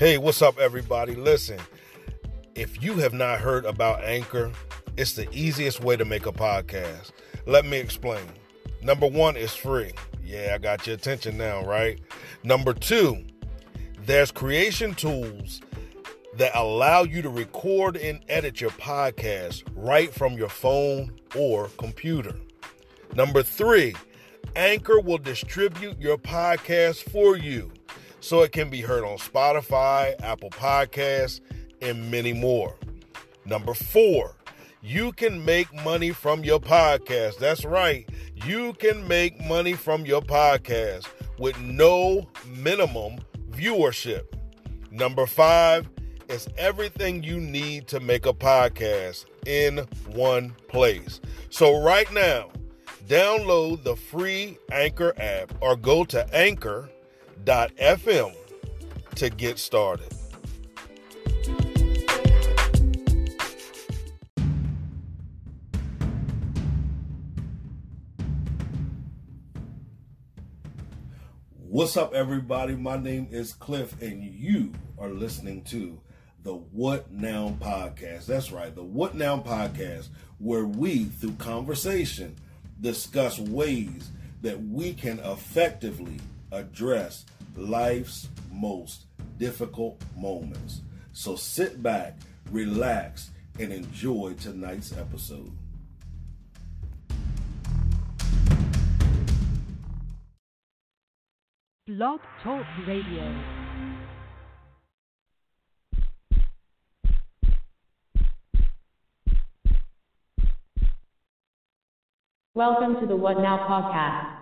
Hey, what's up, everybody? Listen, if you have not heard about Anchor, it's the easiest way to make a podcast. Let me explain. Number one, it's free. Yeah, I got your attention now, right? Number two, there's creation tools that allow you to record and edit your podcast right from your phone or computer. Number three, Anchor will distribute your podcast for you so it can be heard on Spotify, Apple Podcasts, and many more. Number four, you can make money from your podcast. That's right, you can make money from your podcast with no minimum viewership. Number five is everything you need to make a podcast in one place. So, right now, download the free Anchor app or go to Anchor anchor.fm to get started. What's up, everybody? My name is Cliff, and you are listening to the What Now Podcast. That's right, the What Now Podcast, where we, through conversation, discuss ways that we can effectively address life's most difficult moments. So sit back, relax, and enjoy tonight's episode. Blog Talk Radio. Welcome to the What Now podcast.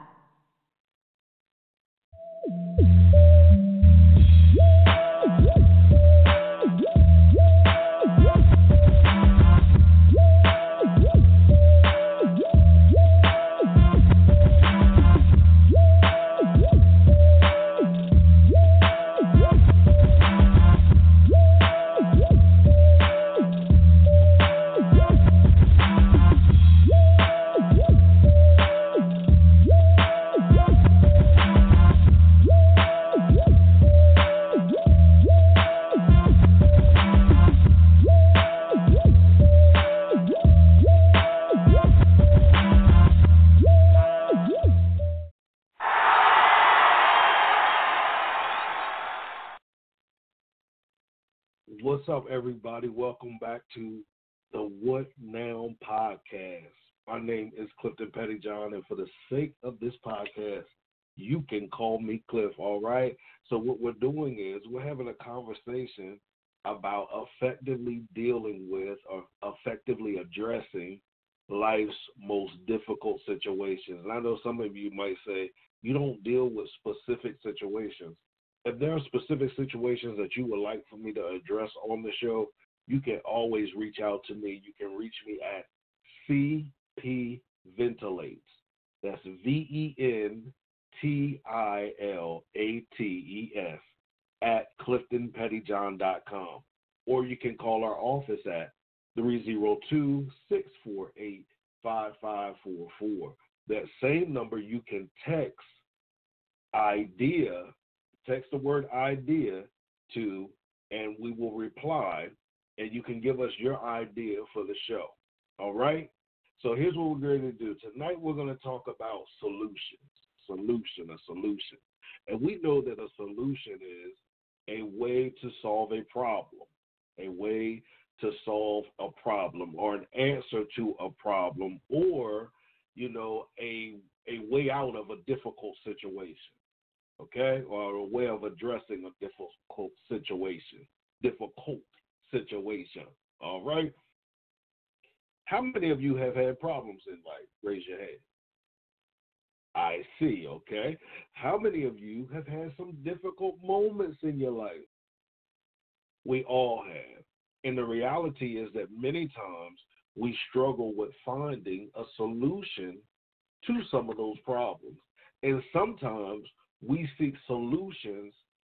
What's up, everybody? Welcome back to the What Now podcast. My name is Clifton Pettyjohn, and for the sake of this podcast, you can call me Cliff, all right? So, what we're doing is we're having a conversation about effectively dealing with or effectively addressing life's most difficult situations. And I know some of you might say, you don't deal with specific situations if there are specific situations that you would like for me to address on the show, you can always reach out to me. You can reach me at CP Ventilates. That's V E N T I L A T E S at CliftonPettyjohn.com. Or you can call our office at 302 648 5544. That same number you can text idea text the word idea to, and we will reply, and you can give us your idea for the show. All right? So here's what we're going to do. Tonight we're going to talk about solutions. Solution, a solution. And we know that a solution is a way to solve a problem, a way to solve a problem or an answer to a problem or, you know, a a way out of a difficult situation. Okay? Or a way of addressing a difficult situation. Difficult situation. All right? How many of you have had problems in life? Raise your hand. I see, okay. How many of you have had some difficult moments in your life? We all have. And the reality is that many times we struggle with finding a solution to some of those problems. And sometimes we seek solutions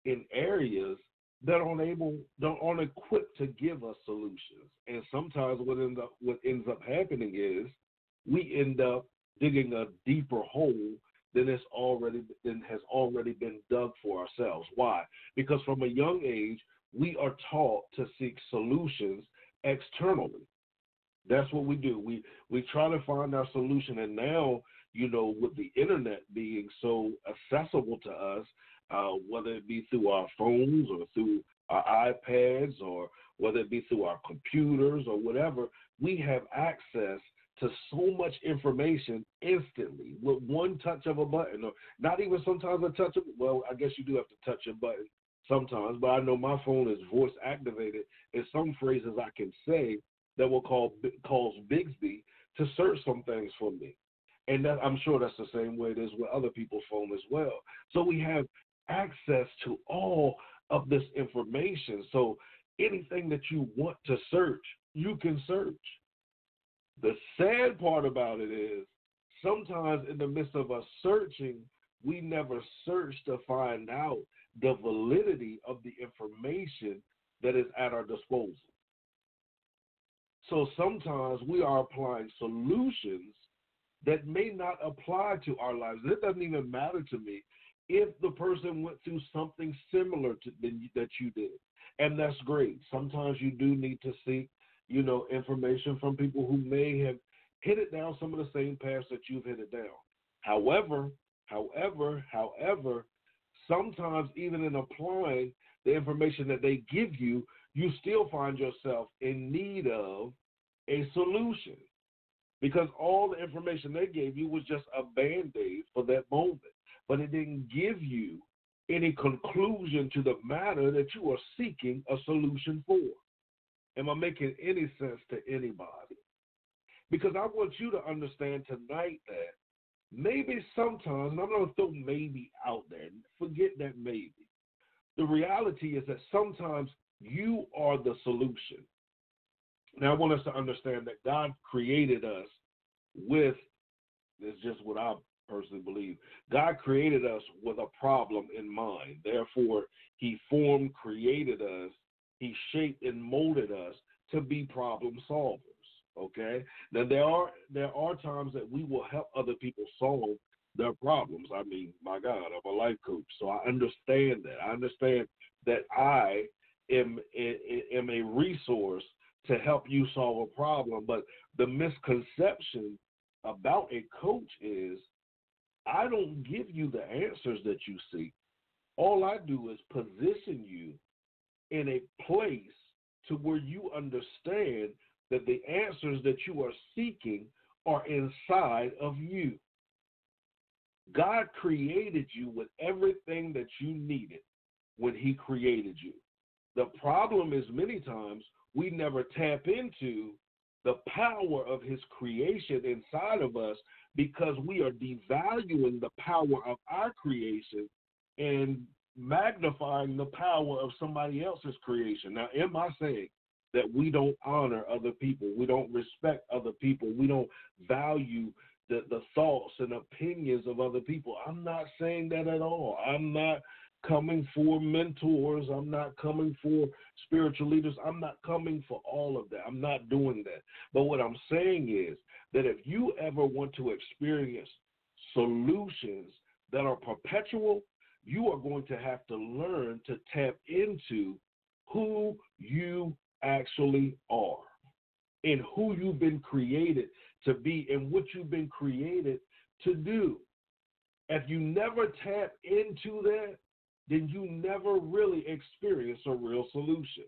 in areas that aren't able, that aren't equipped to give us solutions. And sometimes what ends up what ends up happening is we end up digging a deeper hole than has already than has already been dug for ourselves. Why? Because from a young age we are taught to seek solutions externally. That's what we do. We we try to find our solution, and now you know with the internet being so accessible to us, uh, whether it be through our phones or through our iPads or whether it be through our computers or whatever, we have access to so much information instantly with one touch of a button, or not even sometimes a touch of. Well, I guess you do have to touch a button sometimes, but I know my phone is voice activated, and some phrases I can say that will call cause Bixby to search some things for me. And that, I'm sure that's the same way it is with other people's phone as well. So we have access to all of this information. So anything that you want to search, you can search. The sad part about it is sometimes in the midst of us searching, we never search to find out the validity of the information that is at our disposal. So sometimes we are applying solutions that may not apply to our lives. It doesn't even matter to me if the person went through something similar to that you did. And that's great. Sometimes you do need to seek, you know, information from people who may have hit it down some of the same paths that you've hit it down. However, however, however, sometimes even in applying the information that they give you, you still find yourself in need of a solution because all the information they gave you was just a band aid for that moment, but it didn't give you any conclusion to the matter that you are seeking a solution for. Am I making any sense to anybody? Because I want you to understand tonight that maybe sometimes, and I'm going to throw maybe out there, forget that maybe. The reality is that sometimes you are the solution. Now, I want us to understand that God created us with, this is just what I personally believe, God created us with a problem in mind. Therefore, He formed, created us, He shaped and molded us to be problem solvers. Okay. Now there are there are times that we will help other people solve their problems. I mean, my God, I'm a life coach, so I understand that. I understand that I am am a resource to help you solve a problem. But the misconception about a coach is I don't give you the answers that you seek. All I do is position you in a place to where you understand that the answers that you are seeking are inside of you. God created you with everything that you needed when He created you. The problem is many times we never tap into the power of his creation inside of us because we are devaluing the power of our creation and magnifying the power of somebody else's creation. Now, am I saying that we don't honor other people? We don't respect other people? We don't value the, the thoughts and opinions of other people? I'm not saying that at all. I'm not coming for mentors. I'm not coming for spiritual leaders. I'm not coming for all of that. I'm not doing that. But what I'm saying is that if you ever want to experience solutions that are perpetual, you are going to have to learn to tap into who you actually are. and who you've been created to be and what you've been created to do. If you never tap into that, then you never really experience a real solution.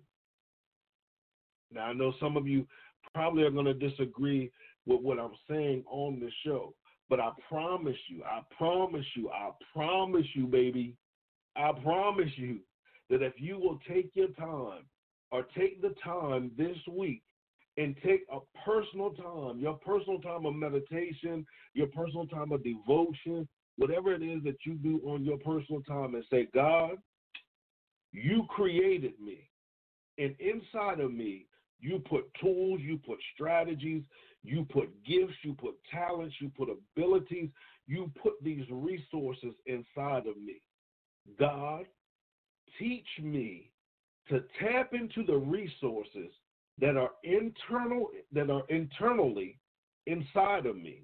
Now, I know some of you probably are going to disagree with what I'm saying on the show, but I promise you, I promise you, I promise you, baby, I promise you that if you will take your time or take the time this week and take a personal time, your personal time of meditation, your personal time of devotion, whatever it is that you do on your personal time, and say, God, you created me. And inside of me, you put tools, you put strategies, you put gifts, you put talents, you put abilities, you put these resources inside of me. God, teach me to tap into the resources that are internal that are internally inside of me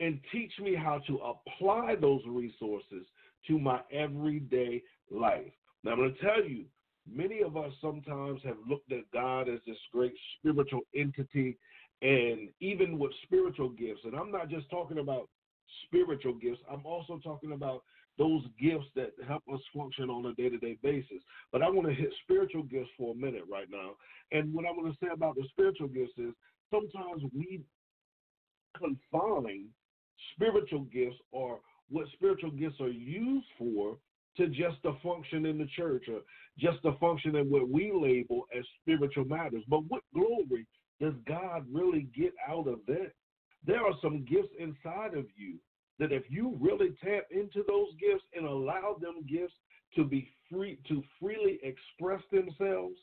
and teach me how to apply those resources to my everyday life. Now I'm going to tell you, many of us sometimes have looked at God as this great spiritual entity and even with spiritual gifts and I'm not just talking about spiritual gifts, I'm also talking about those gifts that help us function on a day to day basis. But I want to hit spiritual gifts for a minute right now. And what I want to say about the spiritual gifts is sometimes we confine spiritual gifts or what spiritual gifts are used for to just a function in the church or just a function in what we label as spiritual matters. But what glory does God really get out of that? There are some gifts inside of you that if you really tap into those gifts and allow them gifts to be free to freely express themselves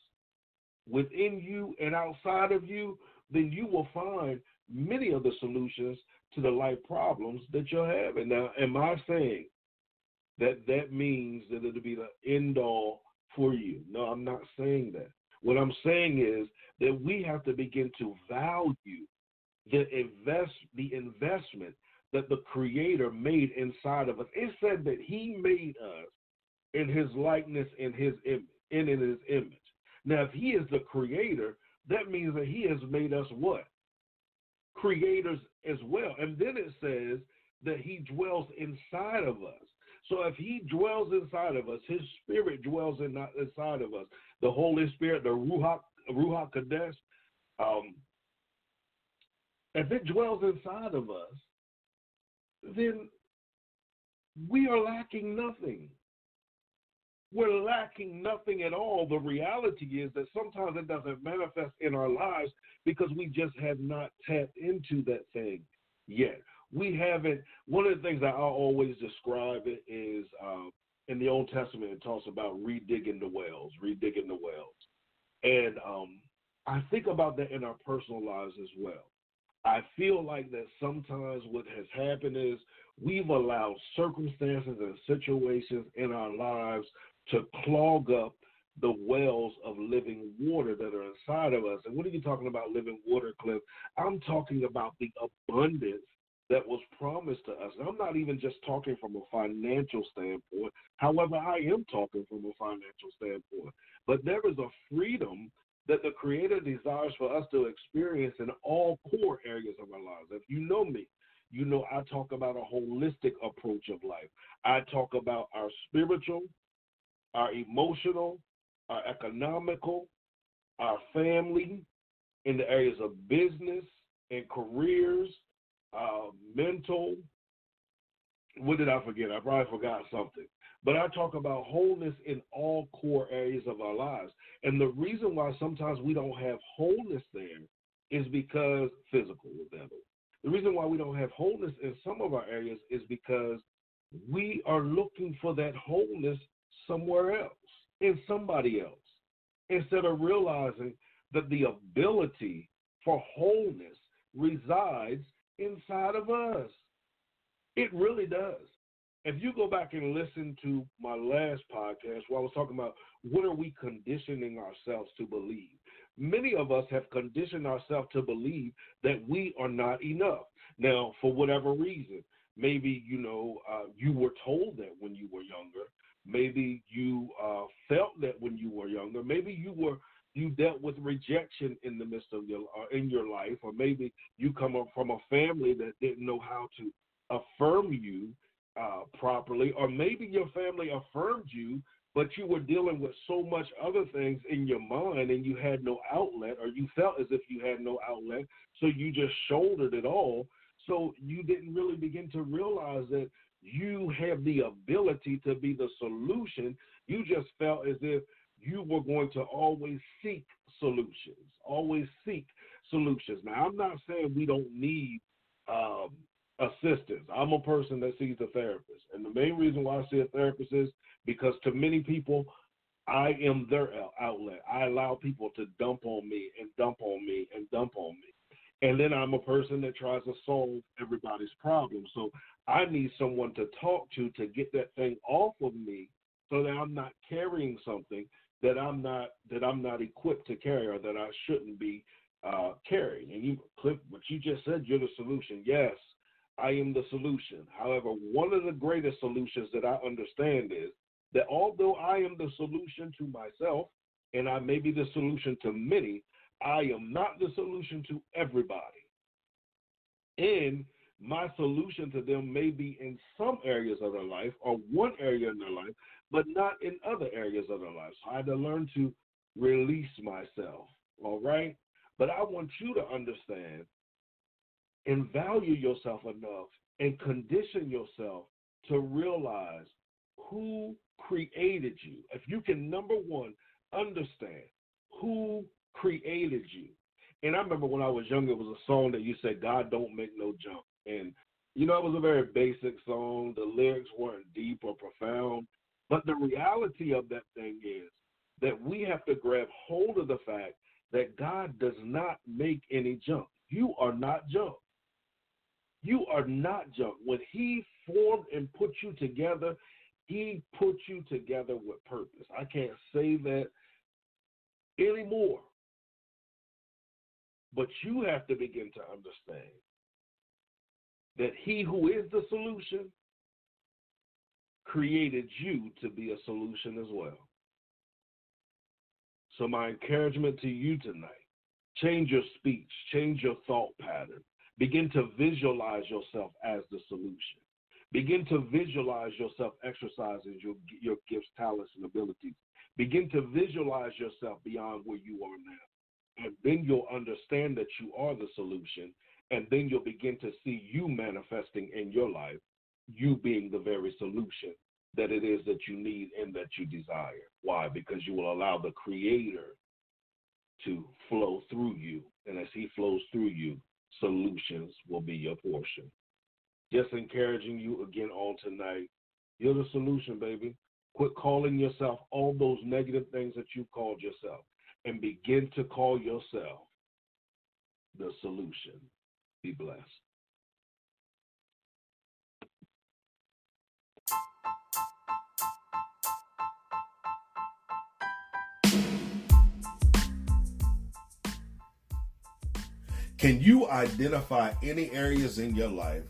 within you and outside of you, then you will find many of the solutions to the life problems that you're having. Now, am I saying that that means that it'll be the end all for you? No, I'm not saying that. What I'm saying is that we have to begin to value the invest the investment that the Creator made inside of us. It said that He made us in His likeness and His image, and in His image. Now, if He is the Creator, that means that He has made us what? Creators as well. And then it says that He dwells inside of us. So if He dwells inside of us, His Spirit dwells in, inside of us. The Holy Spirit, the Ruach, Ruach Kadesh, um, if it dwells inside of us, then we are lacking nothing. We're lacking nothing at all. The reality is that sometimes it doesn't manifest in our lives because we just have not tapped into that thing yet. We haven't. One of the things that I always describe it is uh, in the Old Testament. It talks about redigging the wells, redigging the wells, and um, I think about that in our personal lives as well. I feel like that sometimes what has happened is we've allowed circumstances and situations in our lives to clog up the wells of living water that are inside of us. And what are you talking about, living water, Cliff? I'm talking about the abundance that was promised to us. And I'm not even just talking from a financial standpoint. However, I am talking from a financial standpoint. But there is a freedom that the Creator desires for us to experience in all core areas of our lives. If you know me, you know I talk about a holistic approach of life. I talk about our spiritual, our emotional, our economical, our family, in the areas of business and careers, uh, mental. What did I forget? I probably forgot something. But I talk about wholeness in all core areas of our lives. And the reason why sometimes we don't have wholeness there is because physical, whatever. The reason why we don't have wholeness in some of our areas is because we are looking for that wholeness somewhere else, in somebody else, instead of realizing that the ability for wholeness resides inside of us. It really does if you go back and listen to my last podcast where I was talking about what are we conditioning ourselves to believe, many of us have conditioned ourselves to believe that we are not enough. Now, for whatever reason, maybe you know uh, you were told that when you were younger. Maybe you uh, felt that when you were younger. Maybe you were you dealt with rejection in the midst of your uh, in your life, or maybe you come from a family that didn't know how to affirm you uh, properly, or maybe your family affirmed you, but you were dealing with so much other things in your mind and you had no outlet, or you felt as if you had no outlet, so you just shouldered it all. So you didn't really begin to realize that you have the ability to be the solution. You just felt as if you were going to always seek solutions, always seek solutions. Now, I'm not saying we don't need um, assistance. I'm a person that sees a therapist. And the main reason why I see a therapist is because to many people, I am their outlet. I allow people to dump on me and dump on me and dump on me. And then I'm a person that tries to solve everybody's problems. So I need someone to talk to to get that thing off of me so that I'm not carrying something that I'm not that I'm not equipped to carry or that I shouldn't be uh, carrying. And you, Cliff, what you just said, you're the solution. Yes, I am the solution. However, one of the greatest solutions that I understand is that although I am the solution to myself, and I may be the solution to many, I am not the solution to everybody. And my solution to them may be in some areas of their life or one area in their life, but not in other areas of their life. So I had to learn to release myself. All right? But I want you to understand and value yourself enough and condition yourself to realize who created you. If you can, number one, understand who created you. And I remember when I was younger, it was a song that you said, God don't make no jump. And, you know, it was a very basic song. The lyrics weren't deep or profound. But the reality of that thing is that we have to grab hold of the fact that God does not make any junk. You are not junk. You are not junk. When He formed and put you together, He put you together with purpose. I can't say that anymore. But you have to begin to understand that He who is the solution created you to be a solution as well. So, my encouragement to you tonight change your speech, change your thought pattern, begin to visualize yourself as the solution. Begin to visualize yourself exercising your, your gifts, talents, and abilities. Begin to visualize yourself beyond where you are now. And then you'll understand that you are the solution. And then you'll begin to see you manifesting in your life you being the very solution that it is that you need and that you desire. Why? Because you will allow the Creator to flow through you. And as He flows through you, solutions will be your portion. Just encouraging you again on tonight. You're the solution, baby. Quit calling yourself all those negative things that you called yourself and begin to call yourself the solution. Be blessed. Can you identify any areas in your life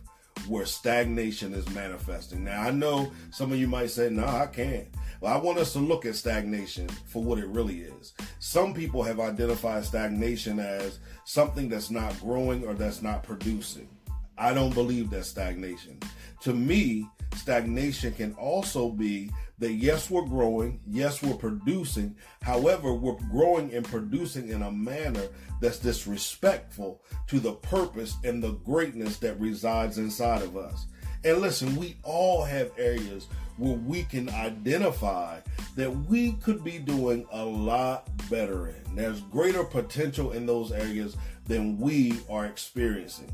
where stagnation is manifesting? Now, I know some of you might say, no, I can't. Well, I want us to look at stagnation for what it really is. Some people have identified stagnation as something that's not growing or that's not producing. I don't believe that's stagnation. To me, stagnation can also be that yes, we're growing, yes, we're producing. However, we're growing and producing in a manner that's disrespectful to the purpose and the greatness that resides inside of us. And listen, we all have areas where we can identify that we could be doing a lot better in. There's greater potential in those areas than we are experiencing.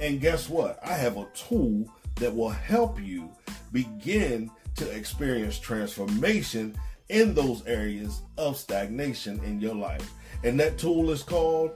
And guess what? I have a tool that will help you begin to experience transformation in those areas of stagnation in your life. And that tool is called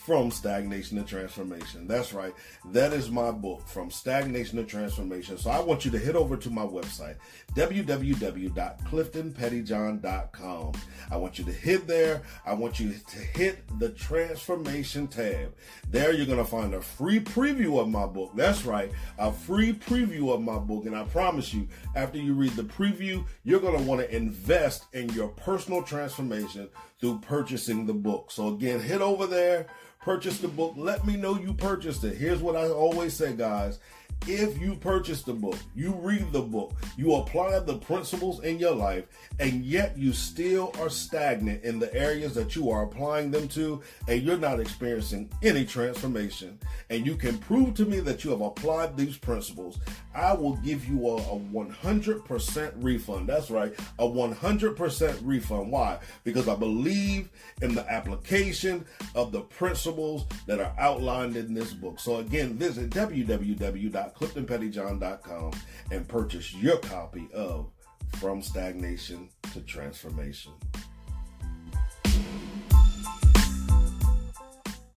from stagnation to transformation. That's right. That is my book, From Stagnation to Transformation. So I want you to head over to my website, www.cliftonpettyjohn.com. I want you to hit there. I want you to hit the transformation tab. There you're going to find a free preview of my book. That's right. A free preview of my book. And I promise you, after you read the preview, you're going to want to invest in your personal transformation through purchasing the book. So again, head over there, purchase the book. Let me know you purchased it. Here's what I always say, guys. If you purchase the book, you read the book, you apply the principles in your life, and yet you still are stagnant in the areas that you are applying them to, and you're not experiencing any transformation, and you can prove to me that you have applied these principles, I will give you a, a 100% refund. That's right, a 100% refund. Why? Because I believe in the application of the principles that are outlined in this book. So again, visit www www.cliftonpettyjohn.com and purchase your copy of From Stagnation to Transformation.